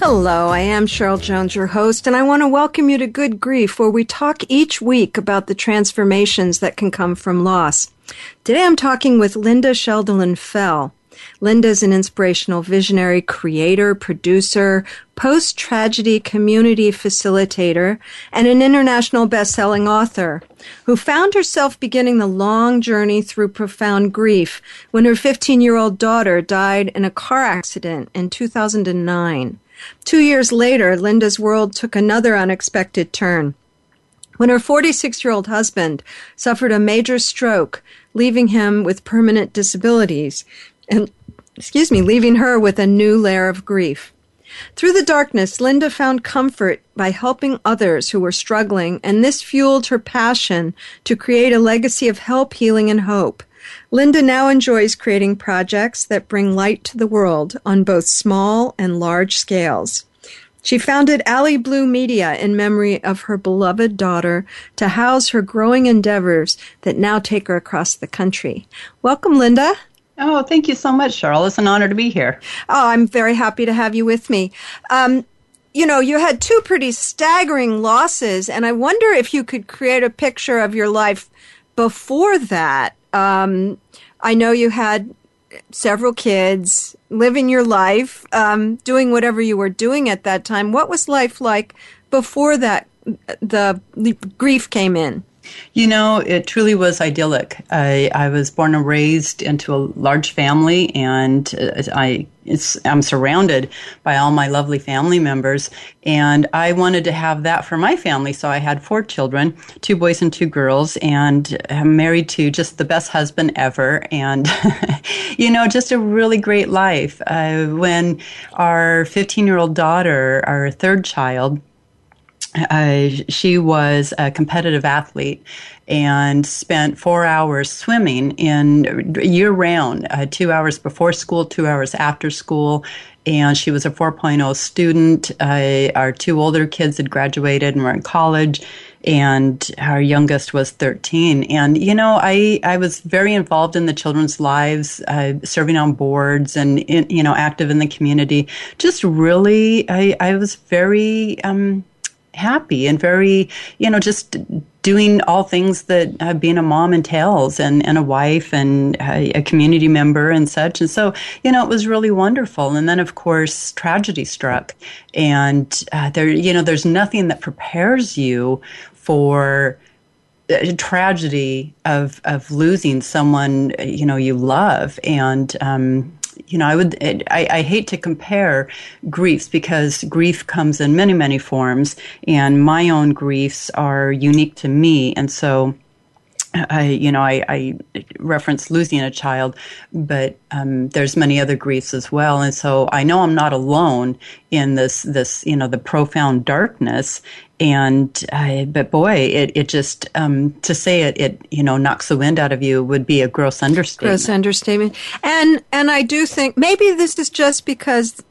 Hello, I am Cheryl Jones, your host, and I want to welcome you to Good Grief, where we talk each week about the transformations that can come from loss. Today I'm talking with Lynda Cheldelin Fell. Linda is an inspirational visionary, creator, producer, post tragedy community facilitator, and an international best selling author who found herself beginning the long journey through profound grief when her 15 year old daughter died in a car accident in 2009. Two years later, Lynda's world took another unexpected turn when her 46 year old husband suffered a major stroke, leaving him with permanent disabilities and, excuse me, leaving her with a new layer of grief. Through the darkness, Linda found comfort by helping others who were struggling, and this fueled her passion to create a legacy of help, healing, and hope. Lynda now enjoys creating projects that bring light to the world on both small and large scales. She founded AlyBlue Media in memory of her beloved daughter to house her growing endeavors that now take her across the country. Welcome, Lynda. Oh, thank you so much, Cheryl. It's an honor to be here. Oh, I'm very happy to have you with me. Um, you know, you had two pretty staggering losses, and I wonder if you could create a picture of your life before that. Um, I know you had several kids, living your life, um, doing whatever you were doing at that time. What was life like before that? The, the grief came in. You know, it truly was idyllic. I, I was born and raised into a large family, and uh, I I'm surrounded by all my lovely family members, and I wanted to have that for my family. So I had four children, two boys and two girls, and I'm married to just the best husband ever, and you know, just a really great life. Uh, when our 15 year old daughter, our third child, uh, she was a competitive athlete and spent four hours swimming in year round, uh, two hours before school, two hours after school. And she was a 4.0 student. Uh, our two older kids had graduated and were in college and our youngest was 13 and you know i i was very involved in the children's lives uh, serving on boards and in, you know active in the community just really i i was very um happy and very, you know, just doing all things that uh, being a mom entails and, and a wife and a, a community member and such. And so, you know, it was really wonderful. And then, of course, tragedy struck. And uh, there, you know, there's nothing that prepares you for a tragedy of of losing someone you know you love and um, you know, I would, I, I, hate to compare griefs because grief comes in many, many forms, and my own griefs are unique to me. And so, I, you know, I, I reference losing a child, but um, there's many other griefs as well, and so I know I'm not alone in this, this, you know, the profound darkness. And uh, but boy, it it just um, to say it it you know knocks the wind out of you would be a gross understatement. Gross understatement, and and I do think maybe this is just because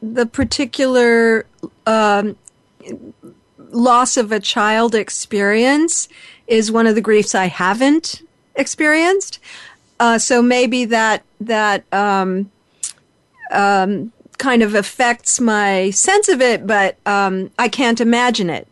the particular um, loss of a child experience is one of the griefs I haven't experienced. Uh, so maybe that that um, um, kind of affects my sense of it, but um, I can't imagine it.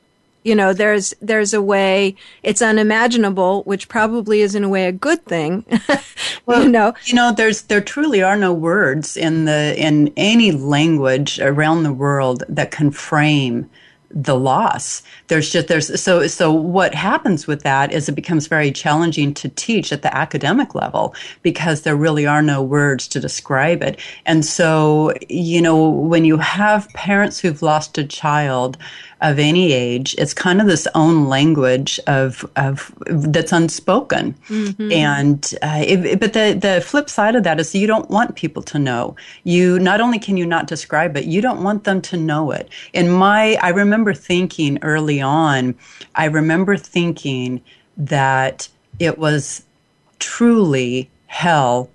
you know, there's there's a way it's unimaginable, which probably is in a way a good thing. well, you know, you know, there's there truly are no words in the in any language around the world that can frame the loss there's just there's so so what happens with that is it becomes very challenging to teach at the academic level because there really are no words to describe it and so you know when you have parents who've lost a child of any age. It's kind of this own language of of that's unspoken, mm-hmm. and uh, it, but the the flip side of that is you don't want people to know. You not only can you not describe it, you don't want them to know it. In my, I remember thinking early on, I remember thinking that it was truly hell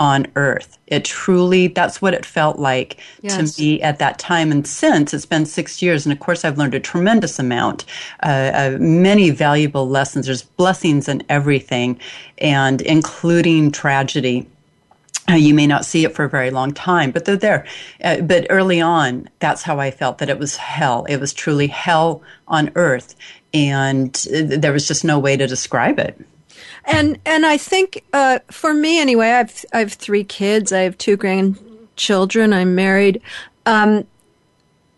on earth. It truly, that's what it felt like yes. to me at that time. And since it's been six years, and of course, I've learned a tremendous amount, uh, uh, many valuable lessons. There's blessings in everything, and including tragedy. Uh, you may not see it for a very long time, but they're there. Uh, but early on, that's how I felt that it was hell. It was truly hell on earth. And uh, there was just no way to describe it. And and I think uh, for me anyway, I've I have three kids. I have two grandchildren. I'm married. Um,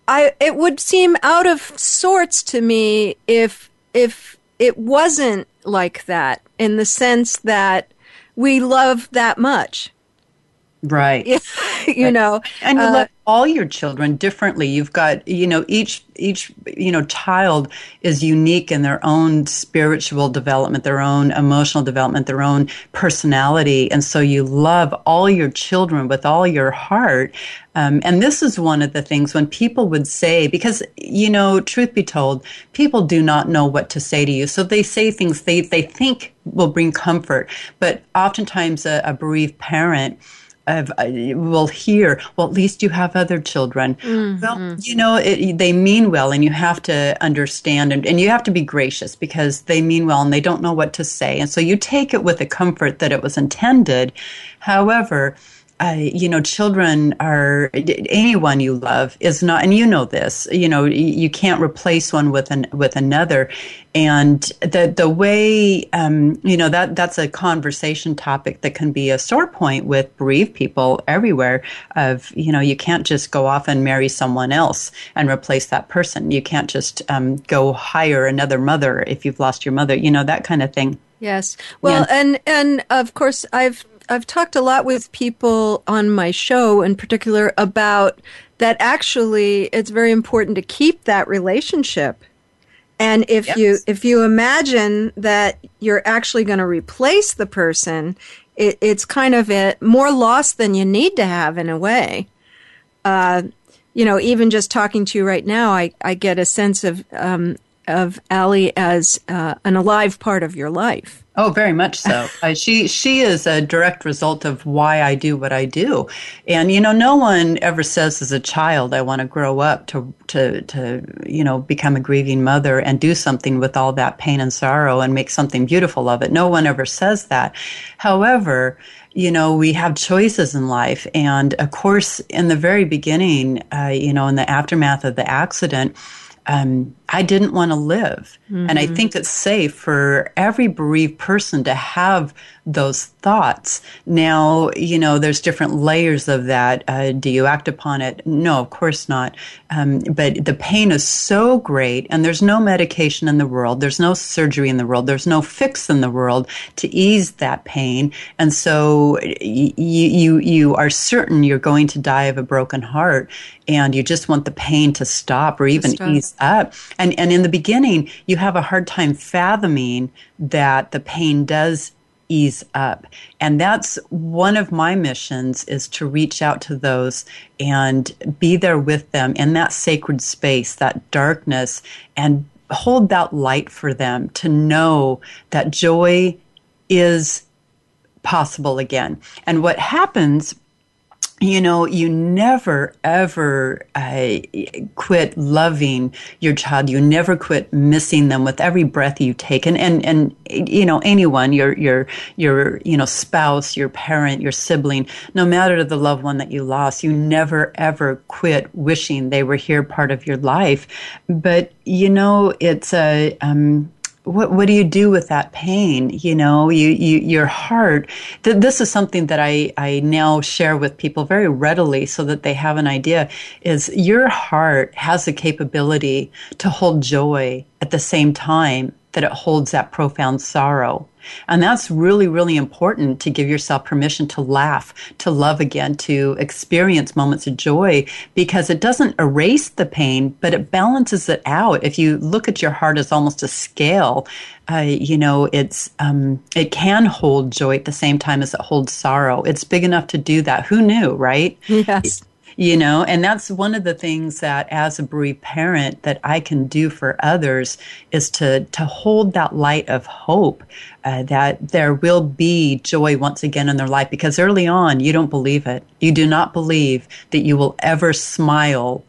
I it would seem out of sorts to me if if it wasn't like that in the sense that we love that much. Right. you know, and you uh, love all your children differently. You've got, you know, each each you know child is unique in their own spiritual development, their own emotional development, their own personality, and so you love all your children with all your heart. Um, and this is one of the things when people would say, because you know, truth be told, people do not know what to say to you, so they say things they they think will bring comfort, but oftentimes a, a bereaved parent of, uh, will hear, well, at least you have other children. Mm-hmm. Well, you know, it, they mean well, and you have to understand, and, and you have to be gracious because they mean well and they don't know what to say. And so you take it with the comfort that it was intended. However, uh, you know, children are anyone you love is not, and you know this. You know, you can't replace one with an with another, and the the way um, you know that that's a conversation topic that can be a sore point with bereaved people everywhere. Of you know, you can't just go off and marry someone else and replace that person. You can't just um, go hire another mother if you've lost your mother. You know that kind of thing. Yes. Well, yeah. and and of course I've I've talked a lot with people on my show in particular about that actually it's very important to keep that relationship. And if yes. you if you imagine that you're actually going to replace the person, it, it's kind of a more loss than you need to have in a way. Uh, you know, even just talking to you right now, I, I get a sense of um, of Aly as uh, an alive part of your life. Oh, very much so. uh, she she is a direct result of why I do what I do, and you know, no one ever says as a child, "I want to grow up to to to you know become a grieving mother and do something with all that pain and sorrow and make something beautiful of it." No one ever says that. However, you know, we have choices in life, and of course, in the very beginning, uh, you know, in the aftermath of the accident um, I didn't want to live. Mm-hmm. And I mm-hmm. think it's safe for every bereaved person to have those thoughts. Now, you know, there's different layers of that. Uh, do you act upon it? No, of course not. Um, but the pain is so great, and there's no medication in the world, there's no surgery in the world, there's no fix in the world to ease that pain. And so you, you, you are certain you're going to die of a broken heart, and you just want the pain to stop or even stop. ease up. And, and in the beginning, you have a hard time fathoming that the pain does ease up. And that's one of my missions is to reach out to those and be there with them in that sacred space, that darkness, and hold that light for them to know that joy is possible again. And what happens you know, you never ever uh, quit loving your child. You never quit missing them with every breath you take. And, and, and, you know, anyone, your, your, your, you know, spouse, your parent, your sibling, no matter the loved one that you lost, you never ever quit wishing they were here part of your life. But, you know, it's a, um, what what do you do with that pain? You know you, you your heart. Th- this is something that i i now share with people very readily so that they have an idea is your heart has the capability to hold joy at the same time that it holds that profound sorrow and that's really, really important to give yourself permission to laugh, to love again, to experience moments of joy because it doesn't erase the pain, but it balances it out. If you look at your heart as almost a scale, uh, you know, it's, um, it can hold joy at the same time as it holds sorrow. It's big enough to do that. Who knew, right? Yes you know and that's one of the things that as a bereaved parent that i can do for others is to to hold that light of hope uh, that there will be joy once again in their life because early on you don't believe it. You do not believe that you will ever smile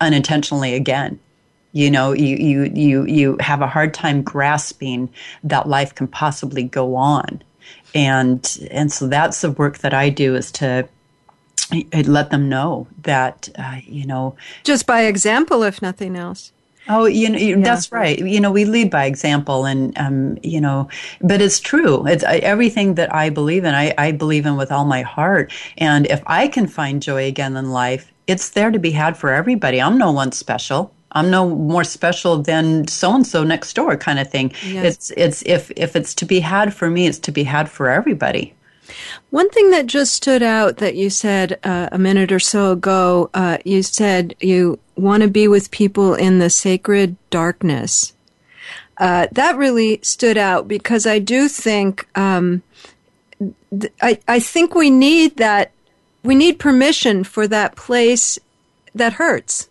unintentionally again. You know you you you you have a hard time grasping that life can possibly go on. And and so that's the work that i do is to I'd let them know that uh, you know just by example, if nothing else. Oh, you know, yeah. that's right. You know, we lead by example, and um, you know, but it's true. It's uh, everything that I believe in. I, I believe in with all my heart, and if I can find joy again in life, it's there to be had for everybody. I'm no one special. I'm no more special than so and so next door, kind of thing. Yes. It's it's if if it's to be had for me, it's to be had for everybody. One thing that just stood out that you said uh, a minute or so ago, uh, you said you want to be with people in the sacred darkness. Uh, that really stood out because I do think um, th- I, I think we need that we need permission for that place that hurts.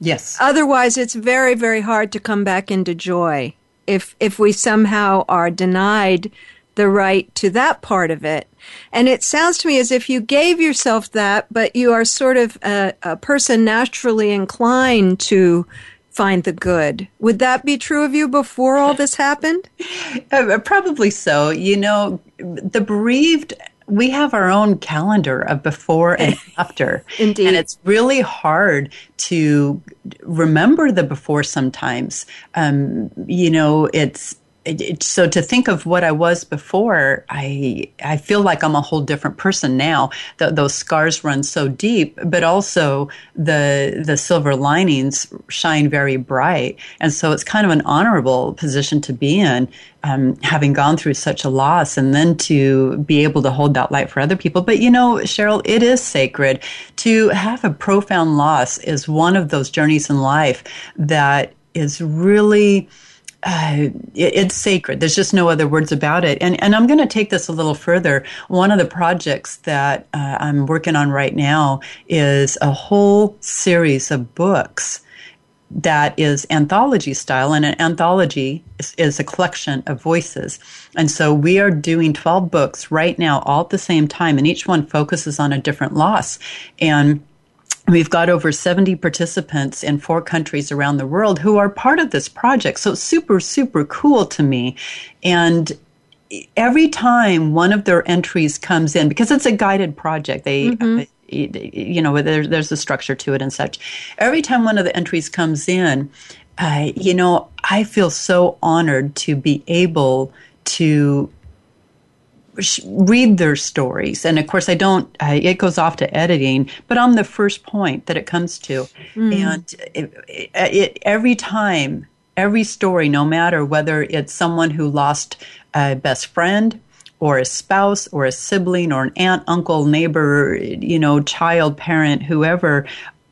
Yes. Otherwise, it's very very hard to come back into joy if if we somehow are denied the right to that part of it. And it sounds to me as if you gave yourself that, but you are sort of a, a person naturally inclined to find the good. Would that be true of you before all this happened? Uh, probably so. You know, the bereaved we have our own calendar of before and after. Indeed. And it's really hard to remember the before sometimes. Um, you know, it's it, it, so to think of what I was before, I I feel like I'm a whole different person now. Those scars run so deep, but also the the silver linings shine very bright, and so it's kind of an honorable position to be in, um, having gone through such a loss, and then to be able to hold that light for other people. But you know, Cheryl, it is sacred to have a profound loss. Is one of those journeys in life that is really uh, it, it's sacred. There's just no other words about it. And and I'm going to take this a little further. One of the projects that uh, I'm working on right now is a whole series of books that is anthology style, and an anthology is, is, a collection of voices. And so we are doing 12 books right now, all at the same time, and each one focuses on a different loss. And We've got over 70 participants in four countries around the world who are part of this project. So it's super, super cool to me. And every time one of their entries comes in, because it's a guided project, they, mm-hmm. you know, there, there's a structure to it and such. Every time one of the entries comes in, uh, you know, I feel so honored to be able to read their stories. And of course, I don't, uh, it goes off to editing, but I'm the first point that it comes to. Mm. And it, it, it, every time, every story, no matter whether it's someone who lost a best friend, or a spouse or a sibling or an aunt, uncle, neighbor, you know, child, parent, whoever,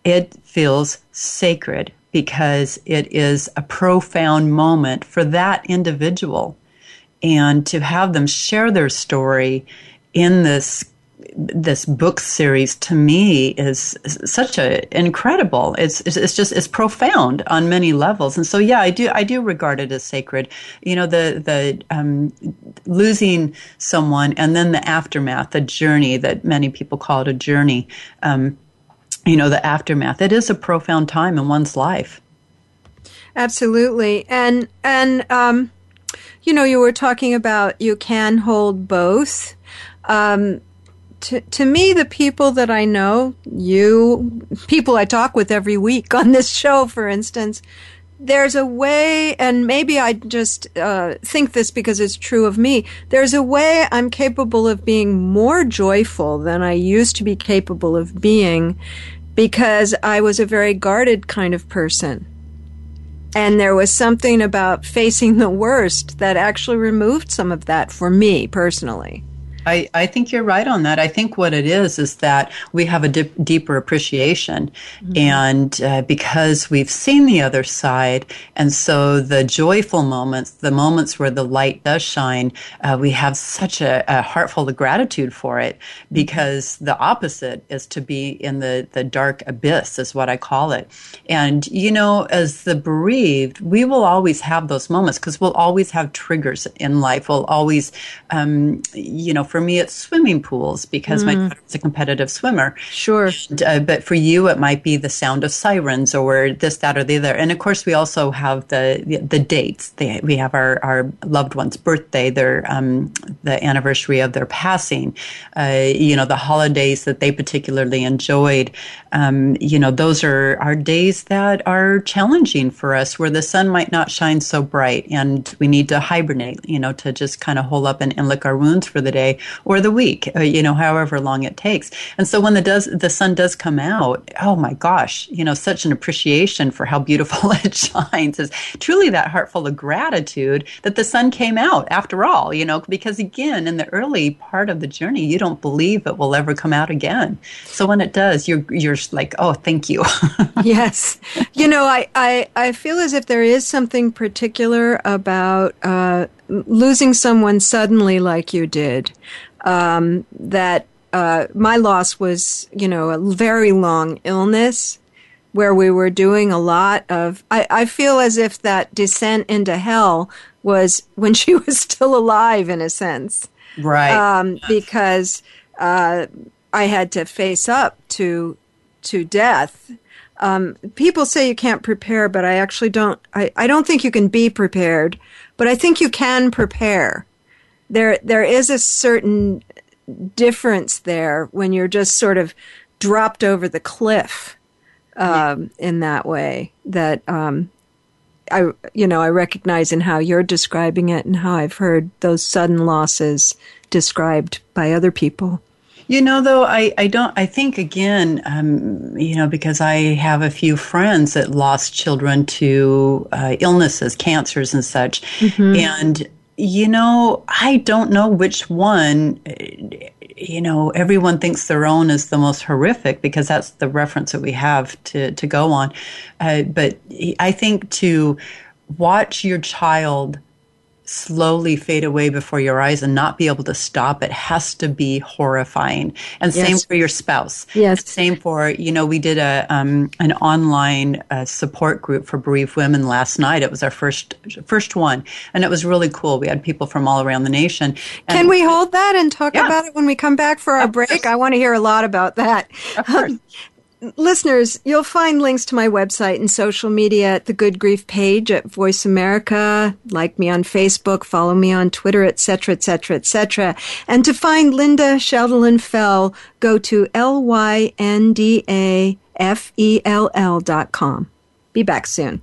it feels sacred because it is a profound moment for that individual and to have them share their story in this this book series to me is such a incredible. It's, it's just it's profound on many levels, and so yeah, I do I do regard it as sacred. You know, the the um, losing someone and then the aftermath, the journey that many people call it a journey. Um, you know, the aftermath. It is a profound time in one's life. Absolutely, and and um, you know, you were talking about you can hold both. Um, to, to me, the people that I know, you, people I talk with every week on this show, for instance, there's a way, and maybe I just uh, think this because it's true of me. There's a way I'm capable of being more joyful than I used to be capable of being because I was a very guarded kind of person. And there was something about facing the worst that actually removed some of that for me personally. I, I think you're right on that. I think what it is is that we have a dip, deeper appreciation, mm-hmm. and uh, because we've seen the other side, and so the joyful moments, the moments where the light does shine, uh, we have such a, a heartful of gratitude for it. Mm-hmm. Because the opposite is to be in the the dark abyss, is what I call it. And you know, as the bereaved, we will always have those moments because we'll always have triggers in life. We'll always, um, you know for me, it's swimming pools because mm. my daughter's a competitive swimmer. Sure. And, uh, but for you, it might be the sound of sirens or this, that, or the other. And of course, we also have the the, dates. They, we have our, our loved one's birthday, their um, the anniversary of their passing. Uh, you know, the holidays that they particularly enjoyed. Um, you know, those are are days that are challenging for us, where the sun might not shine so bright, and we need to hibernate. You know, to just kind of hold up and, and lick our wounds for the day or the week, uh, you know, however long it takes. And so when the does the sun does come out, oh my gosh, you know, such an appreciation for how beautiful it shines is truly that heart full of gratitude that the sun came out after all, you know, because again, in the early part of the journey, you don't believe it will ever come out again. So when it does, you're you're like, oh, thank you. yes, you know, I, I I feel as if there is something particular about uh, losing someone suddenly like you did, um, that uh, my loss was, you know, a very long illness where we were doing a lot of. I, I feel as if that descent into hell was when she was still alive, in a sense, right? Um, because uh, I had to face up to to death. Um, people say you can't prepare, but I actually don't. I, I don't think you can be prepared but I think you can prepare. There, there is a certain difference there when you're just sort of dropped over the cliff um, yeah. in that way. That um, I, you know, I recognize in how you're describing it and how I've heard those sudden losses described by other people. You know, though, I, I don't, I think again, um, you know, because I have a few friends that lost children to uh, illnesses, cancers and such. Mm-hmm. And, you know, I don't know which one, you know, everyone thinks their own is the most horrific because that's the reference that we have to, to go on. Uh, but I think to watch your child slowly fade away before your eyes and not be able to stop it has to be horrifying. And yes. same for your spouse. Yes. Same for, you know, we did a um, an online uh, support group for bereaved women last night. It was our first first one, and it was really cool. We had people from all around the nation. And Can we hold that and talk yeah. about it when we come back for our break? I want to hear a lot about that. Of course. Um, listeners, you'll find links to my website and social media at the Good Grief page at Voice America. Like me on Facebook, follow me on Twitter, etc., etc., etc. And to find Lynda Cheldelin Fell, go to l y n d a f e l l dot com. Be back soon.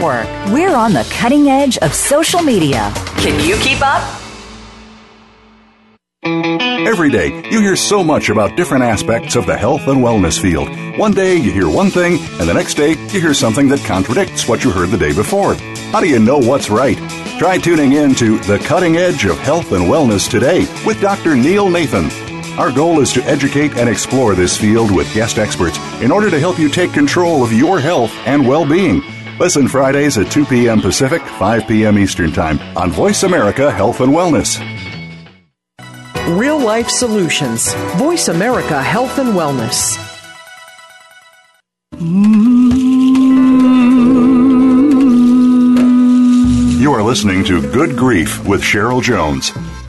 We're on the cutting edge of social media. Can you keep up? Every day, you hear so much about different aspects of the health and wellness field. One day, you hear one thing, and the next day, you hear something that contradicts what you heard the day before. How do you know what's right? Try tuning in to The Cutting Edge of Health and Wellness today with Dr. Neil Nathan. Our goal is to educate and explore this field with guest experts in order to help you take control of your health and well being. Listen Fridays at 2 p.m. Pacific, 5 p.m. Eastern Time on Voice America Health and Wellness. Real Life Solutions. Voice America Health and Wellness. You are listening to Good Grief with Cheryl Jones.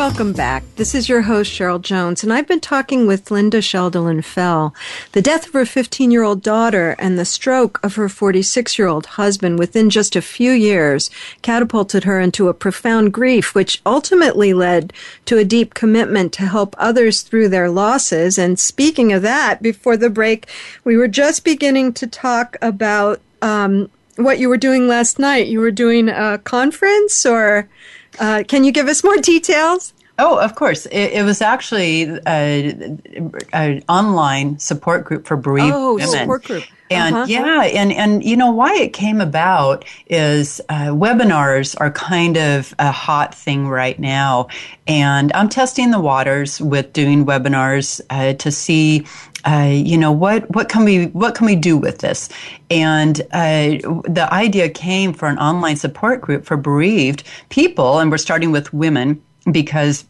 Welcome back. This is your host, Cheryl Jones, and I've been talking with Lynda Cheldelin Fell. The death of her 15 year old daughter and the stroke of her 46 year old husband within just a few years catapulted her into a profound grief, which ultimately led to a deep commitment to help others through their losses. And speaking of that, before the break, we were just beginning to talk about um, what you were doing last night. You were doing a conference or uh, can you give us more details? Oh, of course. It, it was actually an online support group for bereaved oh, women. support group. And uh-huh. yeah, and, and you know why it came about is uh, webinars are kind of a hot thing right now. And I'm testing the waters with doing webinars uh, to see uh, you know what what can we what can we do with this and uh, the idea came for an online support group for bereaved people and we're starting with women because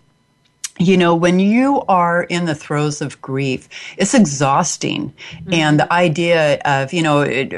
you know, when you are in the throes of grief, it's exhausting. Mm-hmm. And the idea of, you know, it,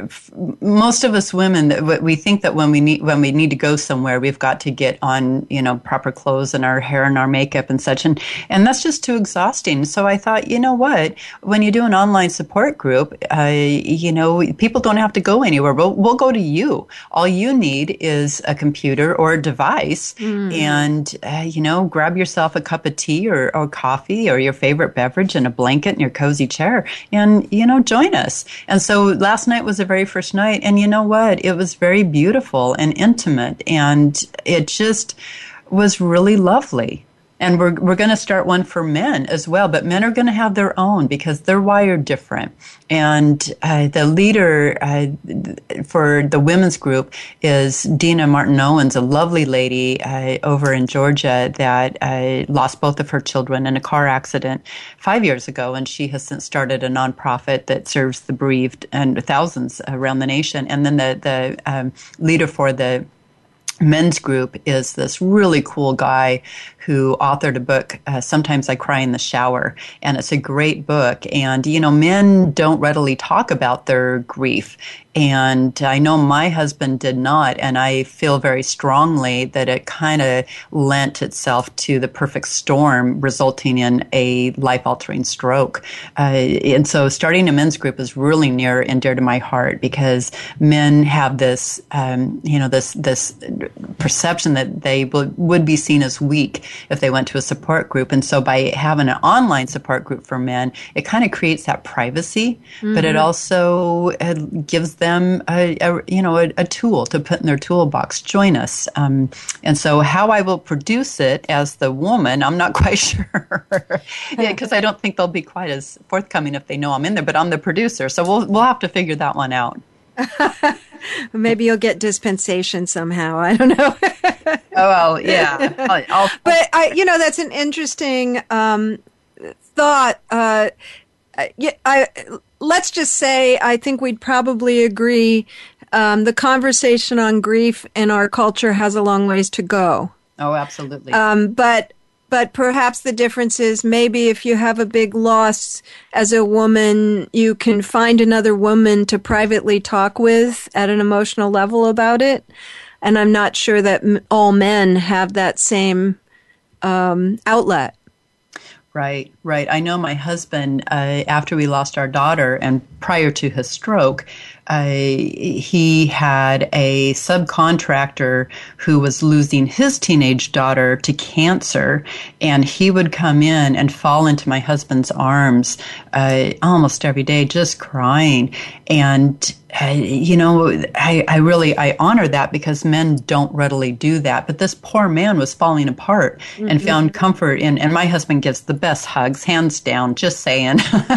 most of us women, we think that when we need, when we need to go somewhere, we've got to get on, you know, proper clothes and our hair and our makeup and such. And, and that's just too exhausting. So I thought, you know what, when you do an online support group, uh, you know, people don't have to go anywhere. We'll, we'll go to you. All you need is a computer or a device mm. and, uh, you know, grab yourself a cup of tea tea or, or coffee or your favorite beverage and a blanket in your cozy chair and, you know, join us. And so last night was the very first night. And you know what? It was very beautiful and intimate. And it just was really lovely. And we're, we're going to start one for men as well, but men are going to have their own because they're wired different. And uh, the leader uh, for the women's group is Dina Martin Owens, a lovely lady uh, over in Georgia that uh, lost both of her children in a car accident five years ago. And she has since started a nonprofit that serves the bereaved and thousands around the nation. And then the, the um, leader for the men's group is this really cool guy who authored a book, uh, Sometimes I Cry in the Shower. And it's a great book. And, you know, men don't readily talk about their grief. And I know my husband did not. And I feel very strongly that it kind of lent itself to the perfect storm, resulting in a life altering stroke. Uh, and so starting a men's group is really near and dear to my heart because men have this, um, you know, this, this perception that they would, would be seen as weak if they went to a support group. And so by having an online support group for men, it kind of creates that privacy, mm-hmm. but it mm-hmm. also uh, gives them a, a you know a, a, tool to put in their toolbox. Join us. Um, and so how I will produce it as the woman, I'm not quite sure because yeah, I don't think they'll be quite as forthcoming if they know I'm in there. But I'm the producer, so we'll we'll have to figure that one out. Maybe you'll get dispensation somehow. I don't know. oh well, yeah. I'll, I'll, but I, you know, that's an interesting um, thought. Uh, yeah, I, let's just say I think we'd probably agree um, the conversation on grief in our culture has a long ways to go. Oh, absolutely. Um, but but perhaps the difference is maybe if you have a big loss as a woman, you can find another woman to privately talk with at an emotional level about it. And I'm not sure that all men have that same um, outlet. Right, right. I know my husband, uh, after we lost our daughter and prior to his stroke, uh, he had a subcontractor who was losing his teenage daughter to cancer, and he would come in and fall into my husband's arms uh, almost every day, just crying. And you know, I, I really I honor that because men don't readily do that. But this poor man was falling apart mm-hmm. and found comfort in. And my husband gives the best hugs, hands down. Just saying. and,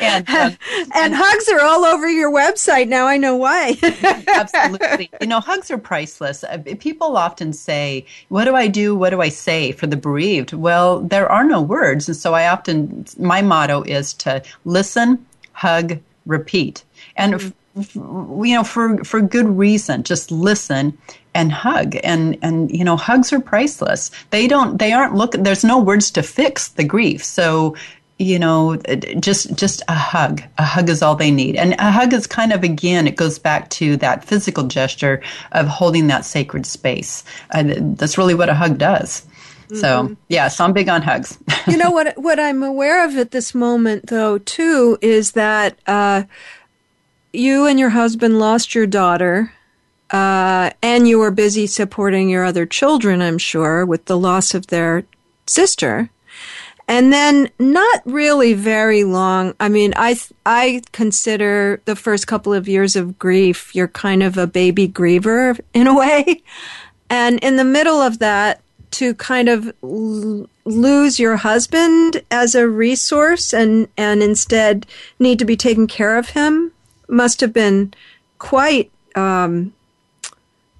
and, and, and, hugs are all over your website now. I know why. absolutely. You know, hugs are priceless. Uh, people often say, "What do I do? What do I say for the bereaved?" Well, there are no words, and so I often my motto is to listen, hug, repeat. And mm-hmm. you know for for good reason just listen and hug. And and you know hugs are priceless. They don't they aren't looking there's no words to fix the grief. So you know just just a hug. A hug is all they need. And a hug is kind of again it goes back to that physical gesture of holding that sacred space. Uh, that's really what a hug does so mm-hmm. yeah, so I'm big on hugs. you know what? What I'm aware of at this moment, though, too, is that uh, you and your husband lost your daughter, uh, and you were busy supporting your other children, I'm sure, with the loss of their sister. And then not really very long. I mean, I, I consider the first couple of years of grief, you're kind of a baby griever in a way. And in the middle of that, to kind of l- lose your husband as a resource and, and instead need to be taking care of him must have been quite um,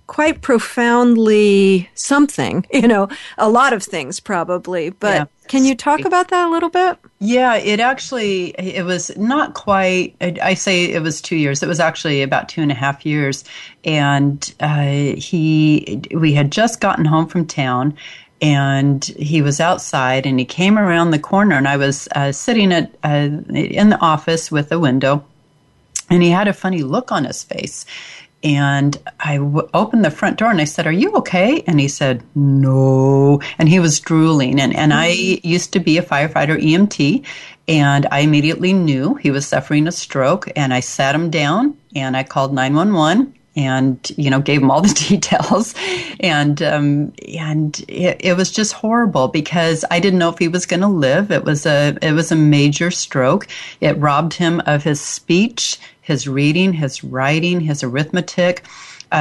quite profoundly something. You know, a lot of things probably. But. Can you talk about that a little bit? Yeah, it actually it was not quite. I say it was two years. It was actually about two and a half years, and uh, he we had just gotten home from town and he was outside and he came around the corner and I was uh, sitting at uh, in the office with a window and he had a funny look on his face. And I w- opened the front door and I said, Are you okay? And he said, No. And he was drooling. And, and I mm-hmm. used to be a firefighter EMT. And I immediately knew he was suffering a stroke. And I sat him down and I called 911 and you know gave him all the details and um, and it, it, was just horrible because I didn't know if he was going to live it was a it was a major stroke it robbed him of his speech his reading his writing his arithmetic uh,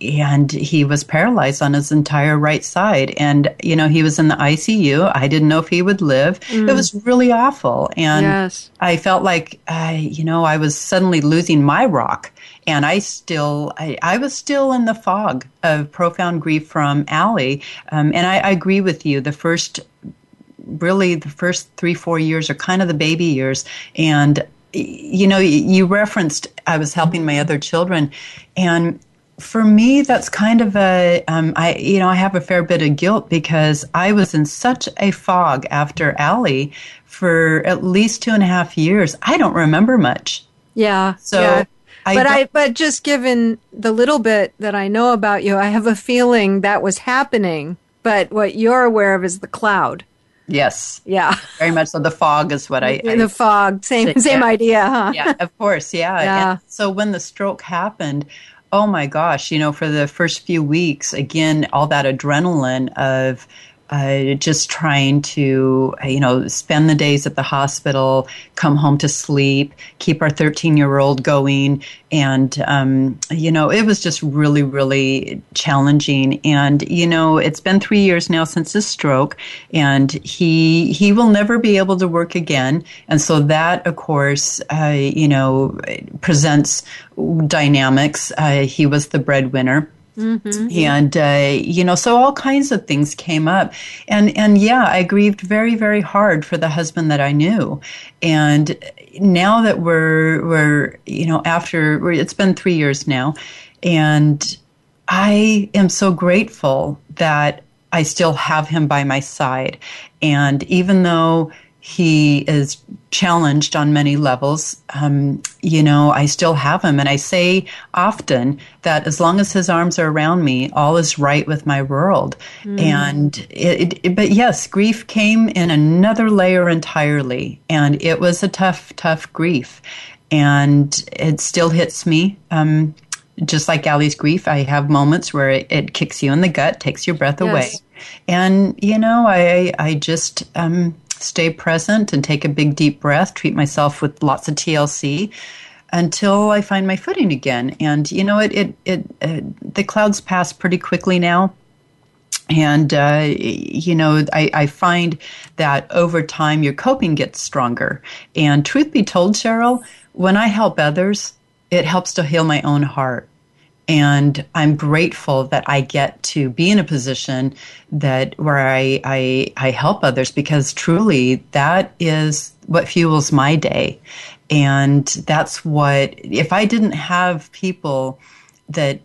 and he was paralyzed on his entire right side. And, you know, he was in the ICU. I didn't know if he would live. Mm. It was really awful. And yes. I felt like, uh, you know, I was suddenly losing my rock and I still I, I, was still in the fog of profound grief from Aly. Um, and I, I, agree with you. The first, really, the first three four years are kind of the baby years, and you know, you referenced I was helping my other children, and for me, that's kind of a um, I you know I have a fair bit of guilt because I was in such a fog after Aly for at least two and a half years. I don't remember much. Yeah. So. Yeah. I but I, but just given the little bit that I know about you, I have a feeling that was happening. But what you're aware of is the cloud. Yes. Yeah. Very much so. The fog is what I. the fog. Same same yeah. idea, huh? Yeah. Of course. Yeah. yeah. And so when the stroke happened, oh my gosh! You know, for the first few weeks, again, all that adrenaline of uh, just trying to, you know, spend the days at the hospital, come home to sleep, keep our 13 year old going. And, um, you know, it was just really, really challenging. And, you know, it's been three years now since his stroke and he, he will never be able to work again. And so that, of course, uh, you know, presents dynamics. Uh, he was the breadwinner Mm-hmm. And uh, you know, so all kinds of things came up, and and yeah, I grieved very very hard for the husband that I knew, and now that we're we're you know after it's been three years now, and I am so grateful that I still have him by my side, and even though he is challenged on many levels. Um, you know, I still have him. And I say often that as long as his arms are around me, all is right with my world. Mm. And it, it, but yes, grief came in another layer entirely. And it was a tough, tough grief. And it still hits me. Um, just like Aly's grief, I have moments where it, it, kicks you in the gut, takes your breath yes. away. And, you know, I, I just, um, stay present and take a big deep breath, treat myself with lots of TLC until I find my footing again. And you know, it it, it uh, the clouds pass pretty quickly now. And uh, you know, I, I find that over time your coping gets stronger. And truth be told, Cheryl, when I help others, it helps to heal my own heart. And I'm grateful that I get to be in a position that where I, I, I help others because truly that is what fuels my day. And that's what, if I didn't have people that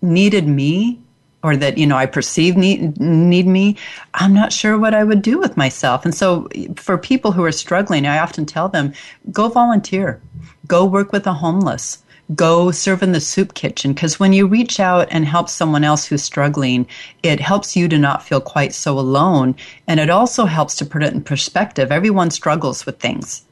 needed me or that you know I perceive need need me, I'm not sure what I would do with myself. And so, for people who are struggling, I often tell them, go volunteer, go work with the homeless, go serve in the soup kitchen because when you reach out and help someone else who's struggling, it helps you to not feel quite so alone. And it also helps to put it in perspective. Everyone struggles with things.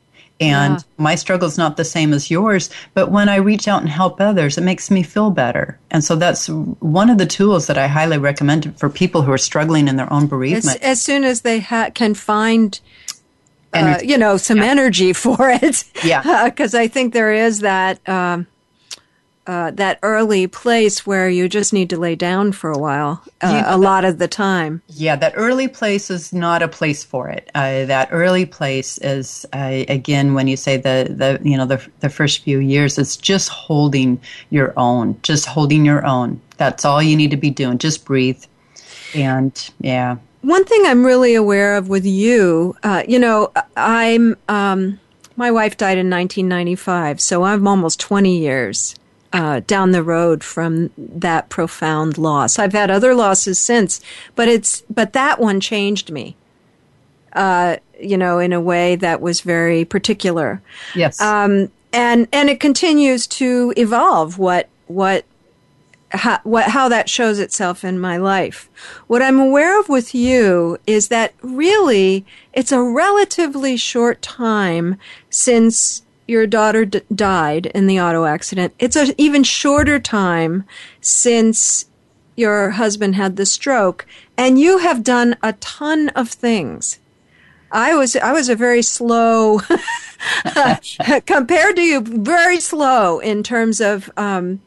And yeah. my struggle is not the same as yours, but when I reach out and help others, it makes me feel better. And so that's one of the tools that I highly recommend for people who are struggling in their own bereavement. As, as soon as they ha- can find uh, you know, some yeah. energy for it. Yeah. Because uh, I think there is that um, uh, that early place where you just need to lay down for a while uh, a lot of the time. Yeah, that early place is not a place for it. Uh, that early place is uh, again when you say the the you know the the first few years, it's just holding your own, just holding your own. That's all you need to be doing. Just breathe, and yeah. One thing I'm really aware of with you, uh, you know, I'm. Um, my wife died in 1995, so I'm almost 20 years uh, down the road from that profound loss. I've had other losses since, but it's but that one changed me. Uh, you know, in a way that was very particular. Yes. Um, and and it continues to evolve. What what how, what, how that shows itself in my life. What I'm aware of with you is that really it's a relatively short time since your daughter d- died in the auto accident. It's an even shorter time since your husband had the stroke, and you have done a ton of things. I was I was a very slow compared to you, very slow in terms of um,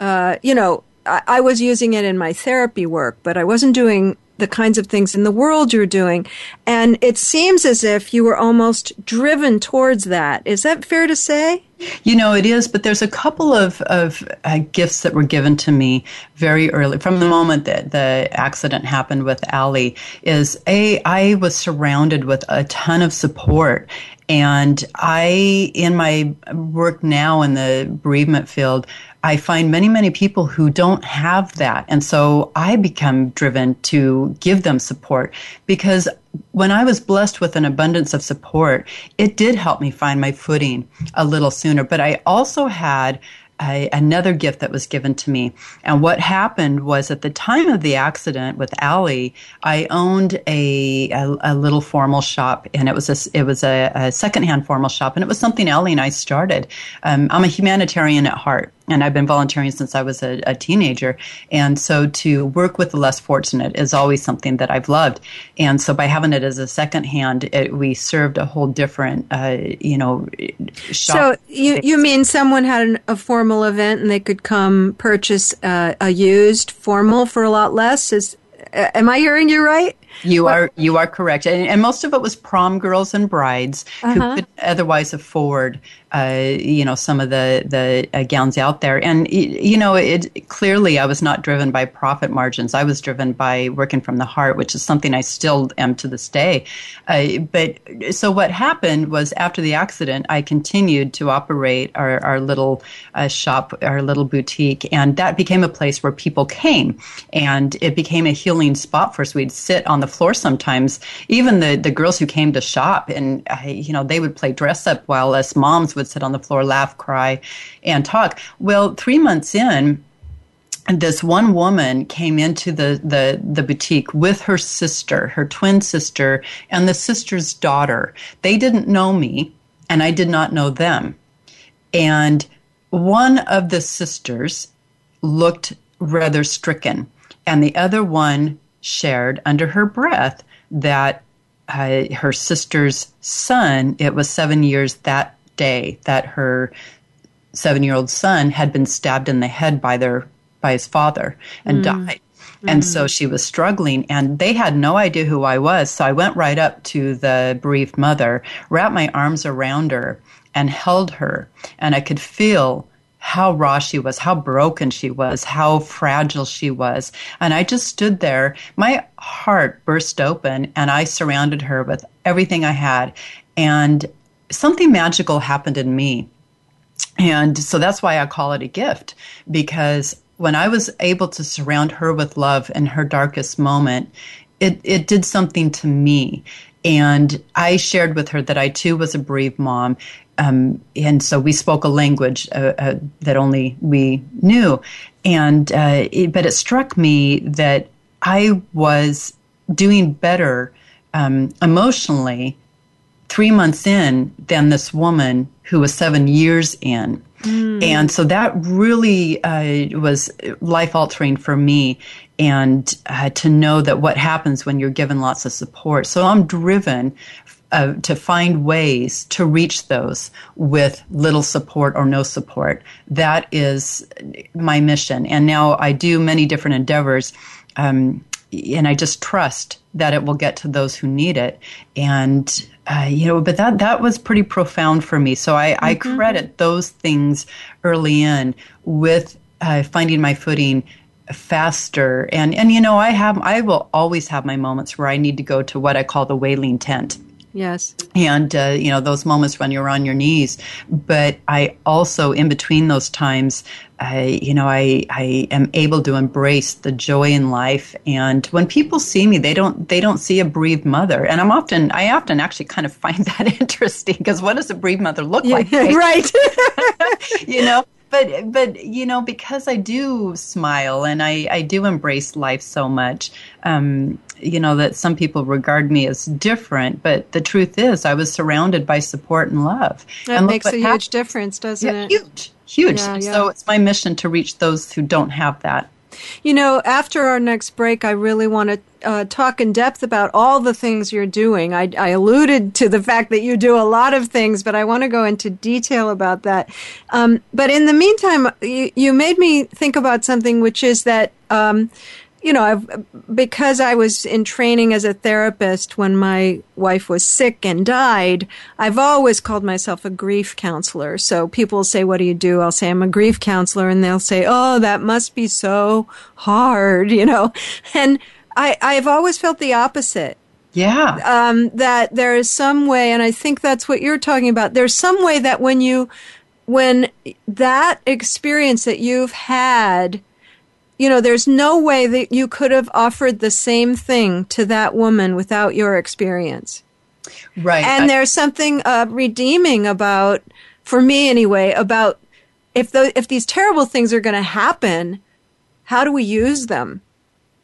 uh, you know I, I was using it in my therapy work, but I wasn't doing the kinds of things in the world you're doing. And it seems as if you were almost driven towards that. Is that fair to say? You know, it is, but there's a couple of, of uh, gifts that were given to me very early. From the moment that the accident happened with Aly, is A, I was surrounded with a ton of support. And I, in my work now in the bereavement field, I find many, many people who don't have that. And so I become driven to give them support because when I was blessed with an abundance of support, it did help me find my footing a little sooner. But I also had a, another gift that was given to me. And what happened was at the time of the accident with Aly, I owned a, a, a little formal shop, and it was a, it was a, a, secondhand formal shop, and it was something Aly and I started. Um, I'm a humanitarian at heart, and I've been volunteering since I was a, a, teenager. And so to work with the less fortunate is always something that I've loved. And so by having it as a second hand, it, we served a whole different, uh, you know, So you, you mean someone had an, a formal event and they could come purchase uh, a used formal for a lot less? Is, am I hearing you right? You are you are correct, and, and, most of it was prom girls and brides uh-huh. who could otherwise afford, uh, you know, some of the the uh, gowns out there. And you know, it clearly I was not driven by profit margins. I was driven by working from the heart, which is something I still am to this day. Uh, but so what happened was after the accident, I continued to operate our our little uh, shop, our little boutique, and that became a place where people came, and it became a healing spot for us. We'd sit on the floor sometimes. Even the, the girls who came to shop and, uh, you know, they would play dress up while us moms would sit on the floor, laugh, cry, and talk. Well, three months in, this one woman came into the, the, the boutique with her sister, her twin sister, and the sister's daughter. They didn't know me, and I did not know them. And one of the sisters looked rather stricken, and the other one shared under her breath that uh, her sister's son, it was seven years that day that her seven year old son had been stabbed in the head by their by his father and mm. died. And mm. so she was struggling, and they had no idea who I was. So I went right up to the bereaved mother, wrapped my arms around her, and held her. And I could feel how raw she was, how broken she was, how fragile she was. And I just stood there. My heart burst open and I surrounded her with everything I had. And something magical happened in me. And so that's why I call it a gift because when I was able to surround her with love in her darkest moment, it, it did something to me. And I shared with her that I too was a bereaved mom um, and so we spoke a language uh, uh, that only we knew. And uh, it, but it struck me that I was doing better um, emotionally three months in than this woman who was seven years in. Mm. And so that really uh, was life altering for me. And uh, to know that what happens when you're given lots of support. So I'm driven uh, to find ways to reach those with little support or no support. That is my mission. And now I do many different endeavors. Um, and I just trust that it will get to those who need it. And uh, you know, but that that was pretty profound for me. So I, mm-hmm. I credit those things early in with uh, finding my footing faster. And and you know, I have I will always have my moments where I need to go to what I call the wailing tent. Yes. And, uh, you know, those moments when you're on your knees. But I also, in between those times, I, you know, I, I am able to embrace the joy in life. And when people see me, they don't, they don't see a bereaved mother. And I'm often, I often actually kind of find that interesting because what does a bereaved mother look like? right. you know, but but you know because I do smile and I I do embrace life so much. Um, you know that some people regard me as different, but the truth is I was surrounded by support and love. That and makes a huge difference, doesn't yeah, it? Huge, huge. Yeah, yeah. So it's my mission to reach those who don't have that. You know, after our next break, I really want to uh, talk in depth about all the things you're doing. I, I, alluded to the fact that you do a lot of things, but I want to go into detail about that. Um, but in the meantime, you, you, made me think about something, which is that. Um, you know, I've, because I was in training as a therapist when my wife was sick and died, I've always called myself a grief counselor. So people say, what do you do? I'll say, I'm a grief counselor. And they'll say, oh, that must be so hard, you know. And I, I've always felt the opposite. Yeah. Um, that there is some way, and I think that's what you're talking about. There's some way that when you, when that experience that you've had, you know, there's no way that you could have offered the same thing to that woman without your experience. Right. And I, there's something uh, redeeming about, for me anyway, about if the, if these terrible things are going to happen, how do we use them?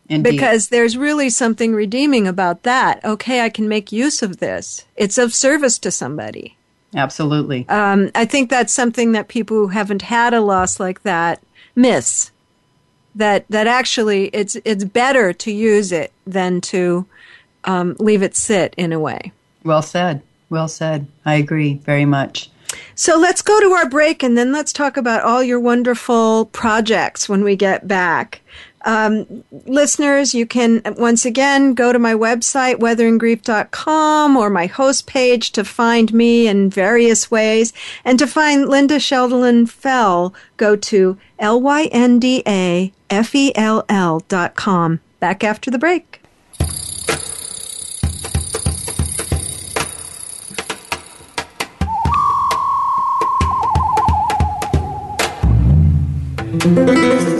Indeed. Because there's really something redeeming about that. Okay, I can make use of this. It's of service to somebody. Absolutely. Um, I think that's something that people who haven't had a loss like that miss. That that actually it's it's better to use it than to um, leave it sit in a way. Well said. Well said. I agree very much. So let's go to our break and then let's talk about all your wonderful projects when we get back. Um, listeners, you can once again go to my website, weatheringgrief.com, or my host page to find me in various ways. And to find Lynda Cheldelin Fell, go to L-Y-N-D-A-F-E-L-L dot com. Back after the break.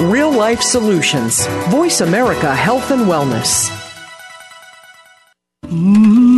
Real Life Solutions. Voice America Health and Wellness. You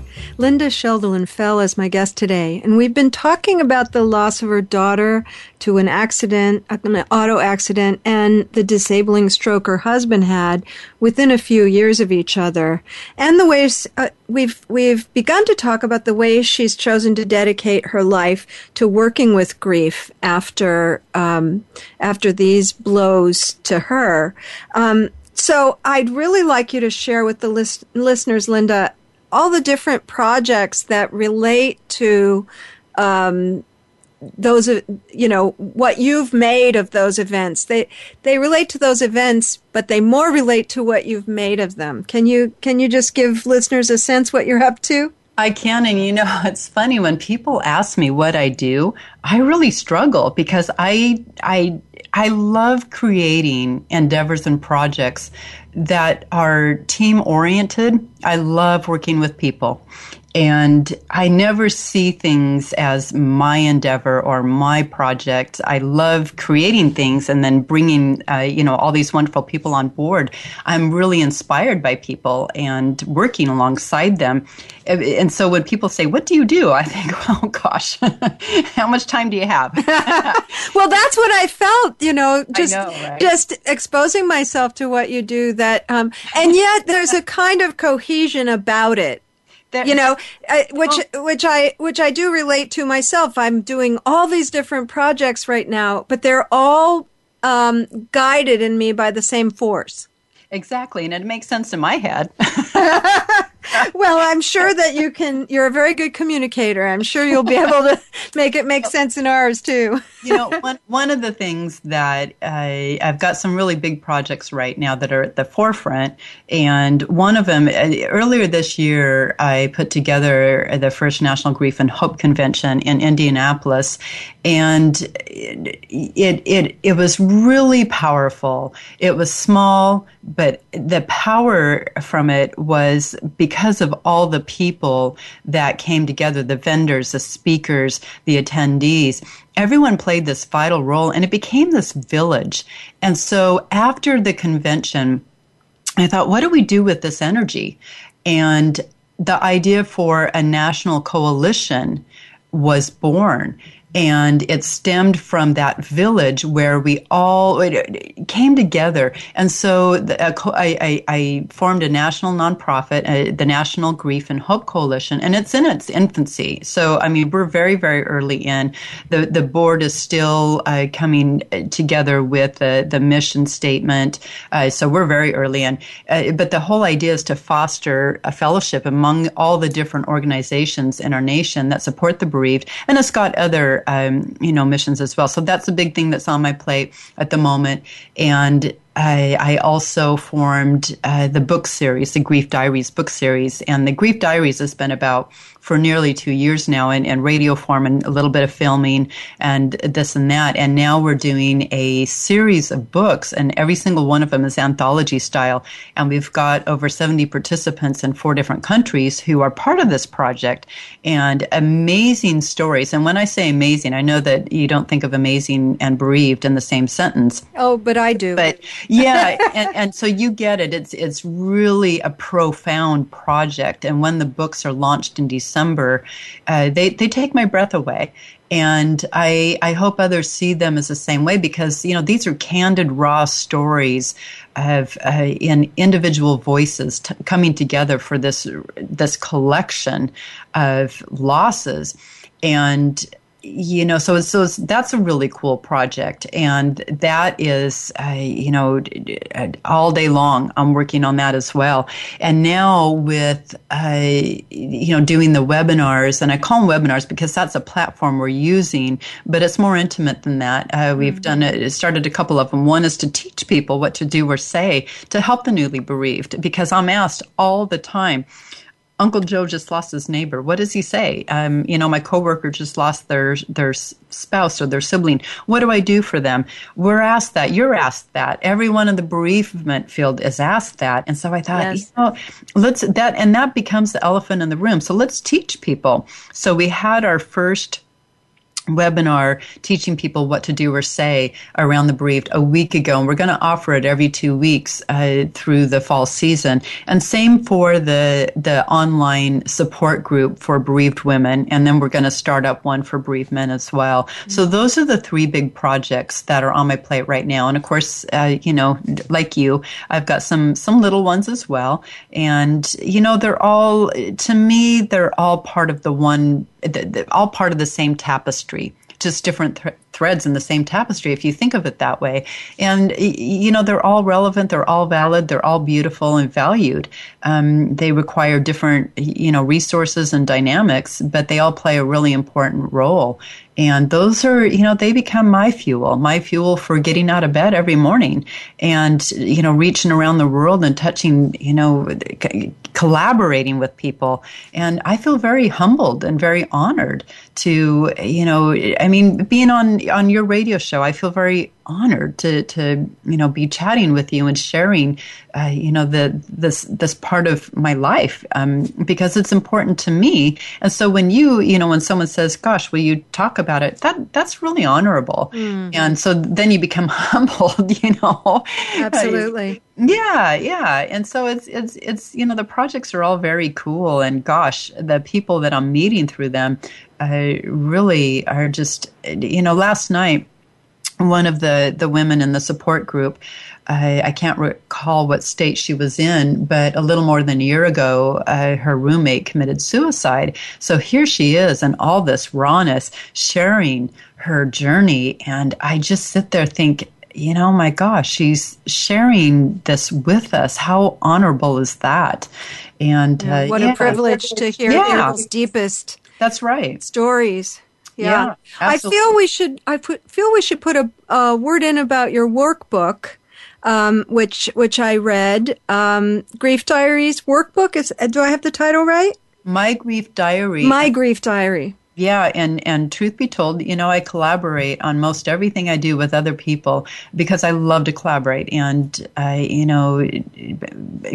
Lynda Cheldelin Fell as my guest today, and we've been talking about the loss of her daughter to an accident, an auto accident, and the disabling stroke her husband had within a few years of each other, and the ways uh, we've we've begun to talk about the ways she's chosen to dedicate her life to working with grief after um, after these blows to her. Um, so I'd really like you to share with the list- listeners, Lynda, all the different projects that relate to um, those you know what you've made of those events they they relate to those events but they more relate to what you've made of them can you can you just give listeners a sense what you're up to I can, and you know, it's funny when people ask me what I do. I really struggle because I, I, I love creating endeavors and projects that are team oriented. I love working with people. And I never see things as my endeavor or my project. I love creating things and then bringing, uh, you know, all these wonderful people on board. I'm really inspired by people and working alongside them. And so when people say, "What do you do?" I think, "Oh gosh, how much time do you have?" well, that's what I felt. You know, just know, right? just exposing myself to what you do. That, um, and yet there's a kind of cohesion about it that, you know, I, which oh. which I which I do relate to myself. I'm doing all these different projects right now, but they're all um, guided in me by the same force. Exactly, and it makes sense in my head. well, I'm sure that you can. You're a very good communicator. I'm sure you'll be able to make it make sense in ours too. you know, one one of the things that I I've got some really big projects right now that are at the forefront, and one of them uh, earlier this year I put together the first National Grief and Hope Convention in Indianapolis, and it it, it was really powerful. It was small but the power from it was because of all the people that came together the vendors, the speakers, the attendees. Everyone played this vital role and it became this village. And so after the convention, I thought, what do we do with this energy? And the idea for a national coalition was born. And it stemmed from that village where we all came together. And so the, uh, I, I, I, formed a national nonprofit, uh, the National Grief and Hope Coalition, and it's in its infancy. So, I mean, we're very, very early in. The, the board is still uh, coming together with the, the mission statement. Uh, so we're very early in. Uh, but the whole idea is to foster a fellowship among all the different organizations in our nation that support the bereaved. And it's got other, um, you know, missions as well. So that's a big thing that's on my plate at the moment. And I, I also formed uh, the book series, the Grief Diaries book series. And the Grief Diaries has been about for nearly two years now in, in radio form and a little bit of filming and this and that. And now we're doing a series of books, and every single one of them is anthology style. And we've got over 70 participants in four different countries who are part of this project and amazing stories. And when I say amazing, I know that you don't think of amazing and bereaved in the same sentence. Oh, but I do. But yeah, and, and so you get it. It's, it's really a profound project. And when the books are launched in December, December, uh, they they take my breath away. And I, I hope others see them as the same way because, you know, these are candid, raw stories of uh, in individual voices t- coming together for this, this collection of losses. And you know, so so that's a really cool project, and that is, uh, you know, all day long I'm working on that as well. And now with, uh, you know, doing the webinars, and I call them webinars because that's a platform we're using, but it's more intimate than that. Uh, we've mm-hmm. done it, started a couple of them. One is to teach people what to do or say to help the newly bereaved, because I'm asked all the time Uncle Joe just lost his neighbor. What does he say? Um, you know, my coworker just lost their their spouse or their sibling. What do I do for them? We're asked that. You're asked that. Everyone in the bereavement field is asked that. And so I thought, yes. you know, let's that and that becomes the elephant in the room. So let's teach people. So we had our first webinar teaching people what to do or say around the bereaved a week ago. And we're going to offer it every two weeks uh, through the fall season. And same for the the online support group for bereaved women. And then we're going to start up one for bereaved men as well. Mm-hmm. so those are the three big projects that are on my plate right now. And of course uh, you know like you i've got some some little ones as well. And you know they're all to me they're all part of the one all part of the same tapestry just different th- threads in the same tapestry if you think of it that way. And you know they're all relevant they're all valid they're all beautiful and valued. Um, they require different you know resources and dynamics but they all play a really important role. And those are you know they become my fuel my fuel for getting out of bed every morning and you know reaching around the world and touching you know collaborating with people. And i feel very humbled and very honored to you know i mean being on on your radio show i feel very honored to to you know be chatting with you and sharing uh, you know the this this part of my life um, because it's important to me. And so when you you know when someone says gosh will you talk about it? That that's really honorable. Mm. and so then you become humbled you know? Absolutely. Yeah yeah. And so it's it's it's you know the projects are all very cool. And gosh the people that i'm meeting through them uh, really are just you know last night one of the, the women in the support group, I, I, can't recall what state she was in, but a little more than a year ago, uh, her roommate committed suicide. So here she is in all this rawness, sharing her journey. And I just sit there think, you know, my gosh, she's sharing this with us. How honorable is that? And uh, what yeah. a privilege to hear yeah. deepest. That's right. Stories. Yeah, yeah I feel we should. I put, feel we should put a, a word in about your workbook, um, which which I read. Um, Grief Diaries workbook is. Do I have the title right? My Grief Diary. My Grief Diary yeah and and truth be told you know i collaborate on most everything i do with other people because i love to collaborate. And i you know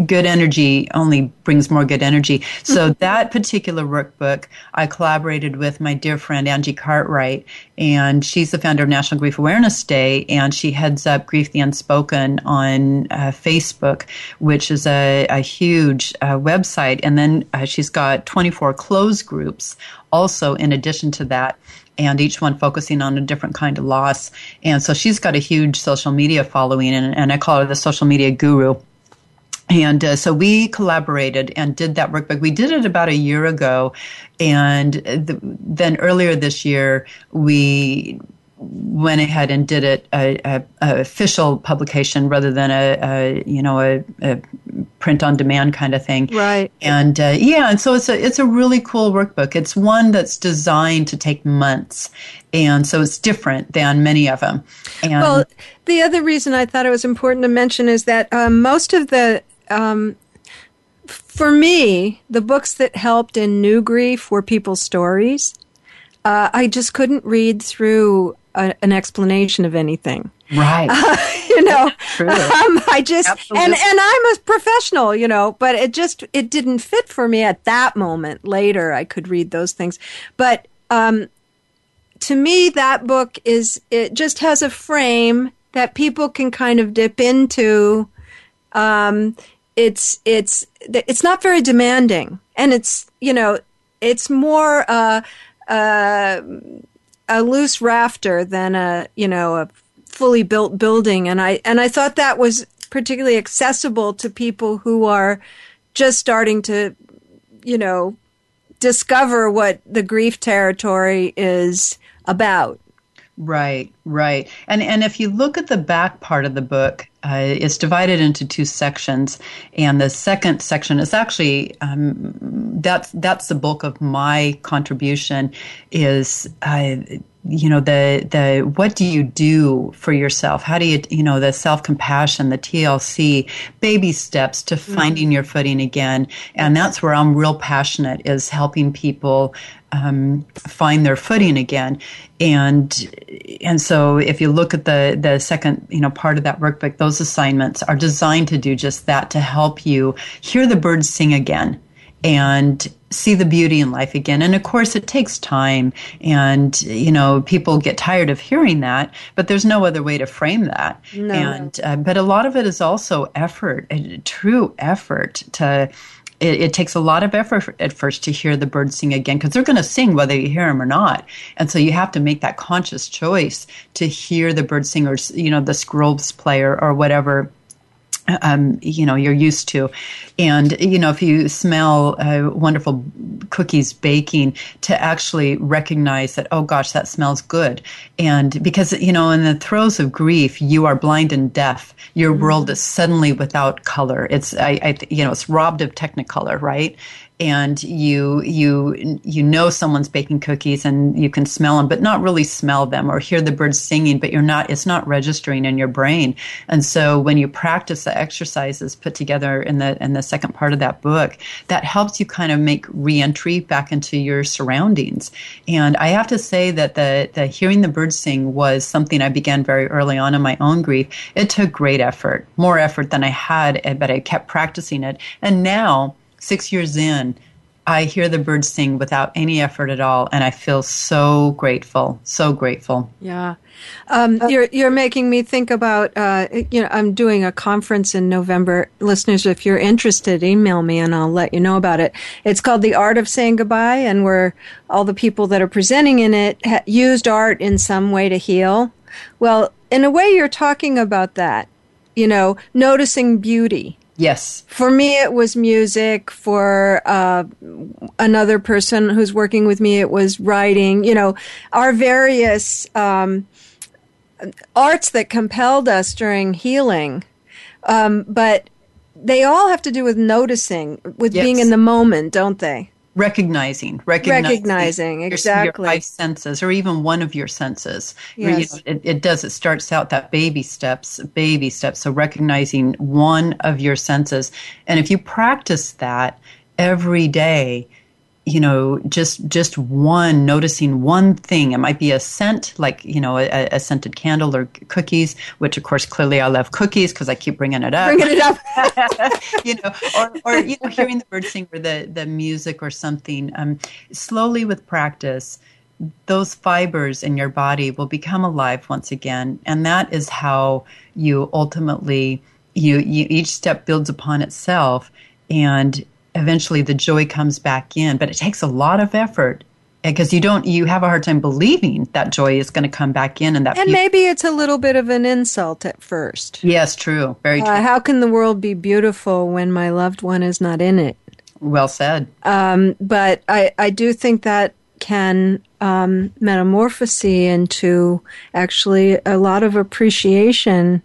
good energy only brings more good energy. So that particular workbook i collaborated with my dear friend angie cartwright and she's the founder of national grief awareness day and she heads up grief the unspoken on uh, facebook which is a, a huge uh, website. And then uh, she's got 24 closed groups also in addition to that and each one focusing on a different kind of loss. And so she's got a huge social media following, and, and I call her the social media guru. And uh, so we collaborated and did that workbook. We did it about a year ago. And the, then earlier this year, we went ahead and did it a, a, a official publication rather than a, a you know a, a, print on demand kind of thing. Right. And uh, yeah, and so it's a it's a really cool workbook. It's one that's designed to take months, and so it's different than many of them. And well, the other reason I thought it was important to mention is that um, most of the um, for me, the books that helped in new grief were people's stories. Uh, I just couldn't read through a, an explanation of anything. Right. Uh, you know, um, I just Absolutely. and and I'm a professional, you know, but it just it didn't fit for me at that moment. Later, I could read those things, but um, to me, that book is it just has a frame that people can kind of dip into. Um, it's it's it's not very demanding, and it's you know it's more. Uh, uh, a loose rafter than a you know a fully built building and i and i thought that was particularly accessible to people who are just starting to you know discover what the grief territory is about Right, right. And and if you look at the back part of the book, uh, it's divided into two sections, and the second section is actually um, that's that's the bulk of my contribution. Is uh, you know the the what do you do for yourself how do you you know the self compassion the TLC baby steps to mm-hmm. finding mm-hmm. your footing again and that's where I'm real passionate is helping people um, find their footing again and and so if you look at the the second you know part of that workbook those assignments are designed to do just that to help you hear the birds sing again and see the beauty in life again. And of course, it takes time, and you know, people get tired of hearing that. But there's no other way to frame that. No. And uh, but a lot of it is also effort, a true effort to. It, it, takes a lot of effort at first to hear the birds sing again because they're going to sing whether you hear them or not. And so you have to make that conscious choice to hear the bird singers, you know, the squirrels player or whatever um, you know you're used to. And you know if you smell uh, wonderful cookies baking to actually recognize that oh gosh that smells good. And because you know in the throes of grief you are blind and deaf. Your mm-hmm. world is suddenly without color. It's I, I you know it's robbed of technicolor right and you you you know someone's baking cookies and you can smell them but not really smell them or hear the birds singing but you're not it's not registering in your brain. And so when you practice the exercises put together in the in the second part of that book that helps you kind of make reentry back into your surroundings. And i have to say that the the hearing the birds sing was something i began very early on in my own grief. It took great effort more effort than i had eh, but i kept practicing it. And now six years in, I hear the birds sing without any effort at all, and I feel so grateful, so grateful. Yeah, um, uh, you're you're making me think about. Uh, you know, I'm doing a conference in November. Listeners, if you're interested, email me and I'll let you know about it. It's called the Art of Saying Goodbye, and where all the people that are presenting in it ha- used art in some way to heal. Well, in a way, you're talking about that. You know, noticing beauty Yes. For me, it was music. For uh, another person who's working with me, it was writing. You know, our various um, arts that compelled us during healing. Um, but they all have to do with noticing, with yes. being in the moment, don't they? Recognizing, recognizing, recognizing your, exactly your five senses, or even one of your senses. Yes. You know, it, it, does. It starts out that baby steps, baby steps. So recognizing one of your senses, and if you practice that every day, you know just just one noticing one thing. It might be a scent like you know a, a scented candle or cookies which of course clearly i love cookies because i keep bringing it up. Bringing it up. You know or, or you know hearing the birds sing or the the music or something. Um, slowly with practice those fibers in your body will become alive once again and that is how you ultimately you, you each step builds upon itself and eventually the joy comes back in. But it takes a lot of effort because you don't you have a hard time believing that joy is going to come back in and that and maybe it's a little bit of an insult at first. Yes true. Very true. uh, how can the world be beautiful when my loved one is not in it? Well said. Um, but I, I do think that can um, metamorphose into actually a lot of appreciation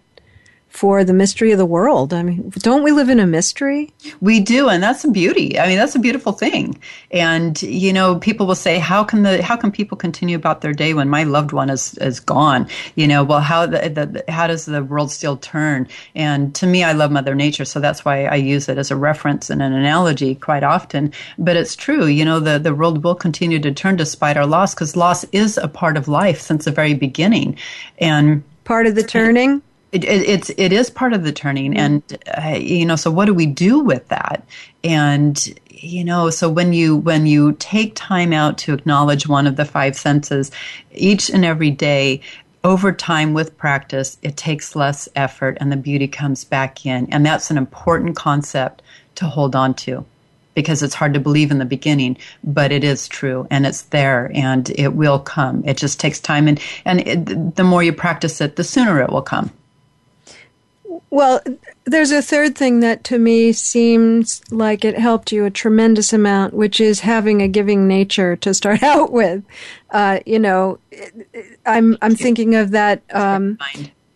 for the mystery of the world. I mean, don't we live in a mystery? We do, and that's a beauty. I mean, that's a beautiful thing. And you know, people will say, "How can the how can people continue about their day when my loved one is is gone?" You know, well, how the, the how does the world still turn? And to me, I love Mother Nature, so that's why I use it as a reference and an analogy quite often. But it's true. You know, the the world will continue to turn despite our loss because loss is a part of life since the very beginning, and part of the turning it, it, it's it is part of the turning, mm-hmm. and uh, you know. So what do we do with that? And you know, so when you when you take time out to acknowledge one of the five senses, each and every day, over time with practice, it takes less effort, and the beauty comes back in, and that's an important concept to hold on to because it's hard to believe in the beginning, but it is true and it's there and it will come. It just takes time and and it, the more you practice it, the sooner it will come. Well, there's a third thing that to me seems like it helped you a tremendous amount, which is having a giving nature to start out with. Uh, you know, I'm I'm thinking of that um,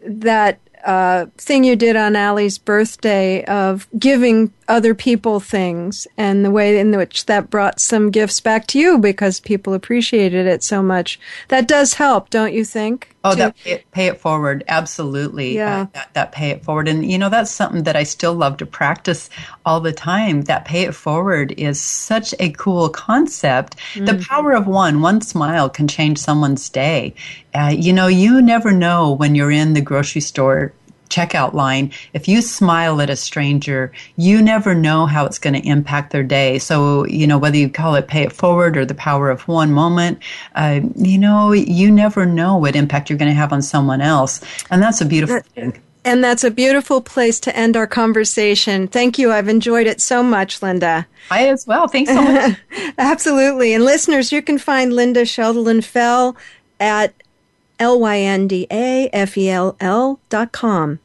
that uh, thing you did on Aly's birthday of giving other people things and the way in which that brought some gifts back to you because people appreciated it so much. That does help, don't you think? Oh, to, that pay it, pay it, forward, absolutely. Yeah, uh, that, that, pay it forward, and you know that's something that I still love to practice all the time. That pay it forward is such a cool concept. Mm-hmm. The power of one, one smile can change someone's day. Uh, you know, you never know when you're in the grocery store checkout line, if you smile at a stranger, you never know how it's going to impact their day. So, you know, whether you call it pay it forward or the power of one moment, uh, you know, you never know what impact you're going to have on someone else. And that's a beautiful thing. And that's a beautiful place to end our conversation. Thank you. I've enjoyed it so much, Lynda. I as well. Thanks so much. Absolutely. And listeners, you can find Lynda Cheldelin Fell at L-Y-N-D-A-F-E-L-L dot com.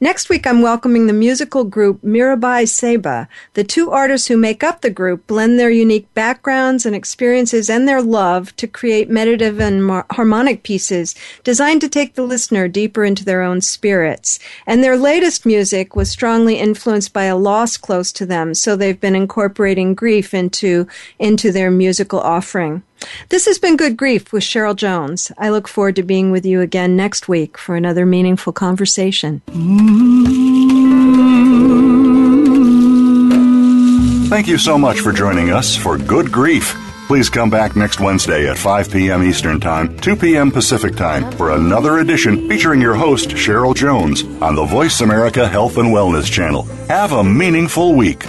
Next week, I'm welcoming the musical group Mirabai Ceiba. The two artists who make up the group blend their unique backgrounds and experiences and their love to create meditative and mar- harmonic pieces designed to take the listener deeper into their own spirits. And their latest music was strongly influenced by a loss close to them, so they've been incorporating grief into, into their musical offering. This has been Good Grief with Cheryl Jones. I look forward to being with you again next week for another meaningful conversation. Thank you so much for joining us for Good Grief. Please come back next Wednesday at 5 p.m. Eastern Time, 2 p.m. Pacific Time for another edition featuring your host, Cheryl Jones, on the Voice America Health and Wellness Channel. Have a meaningful week.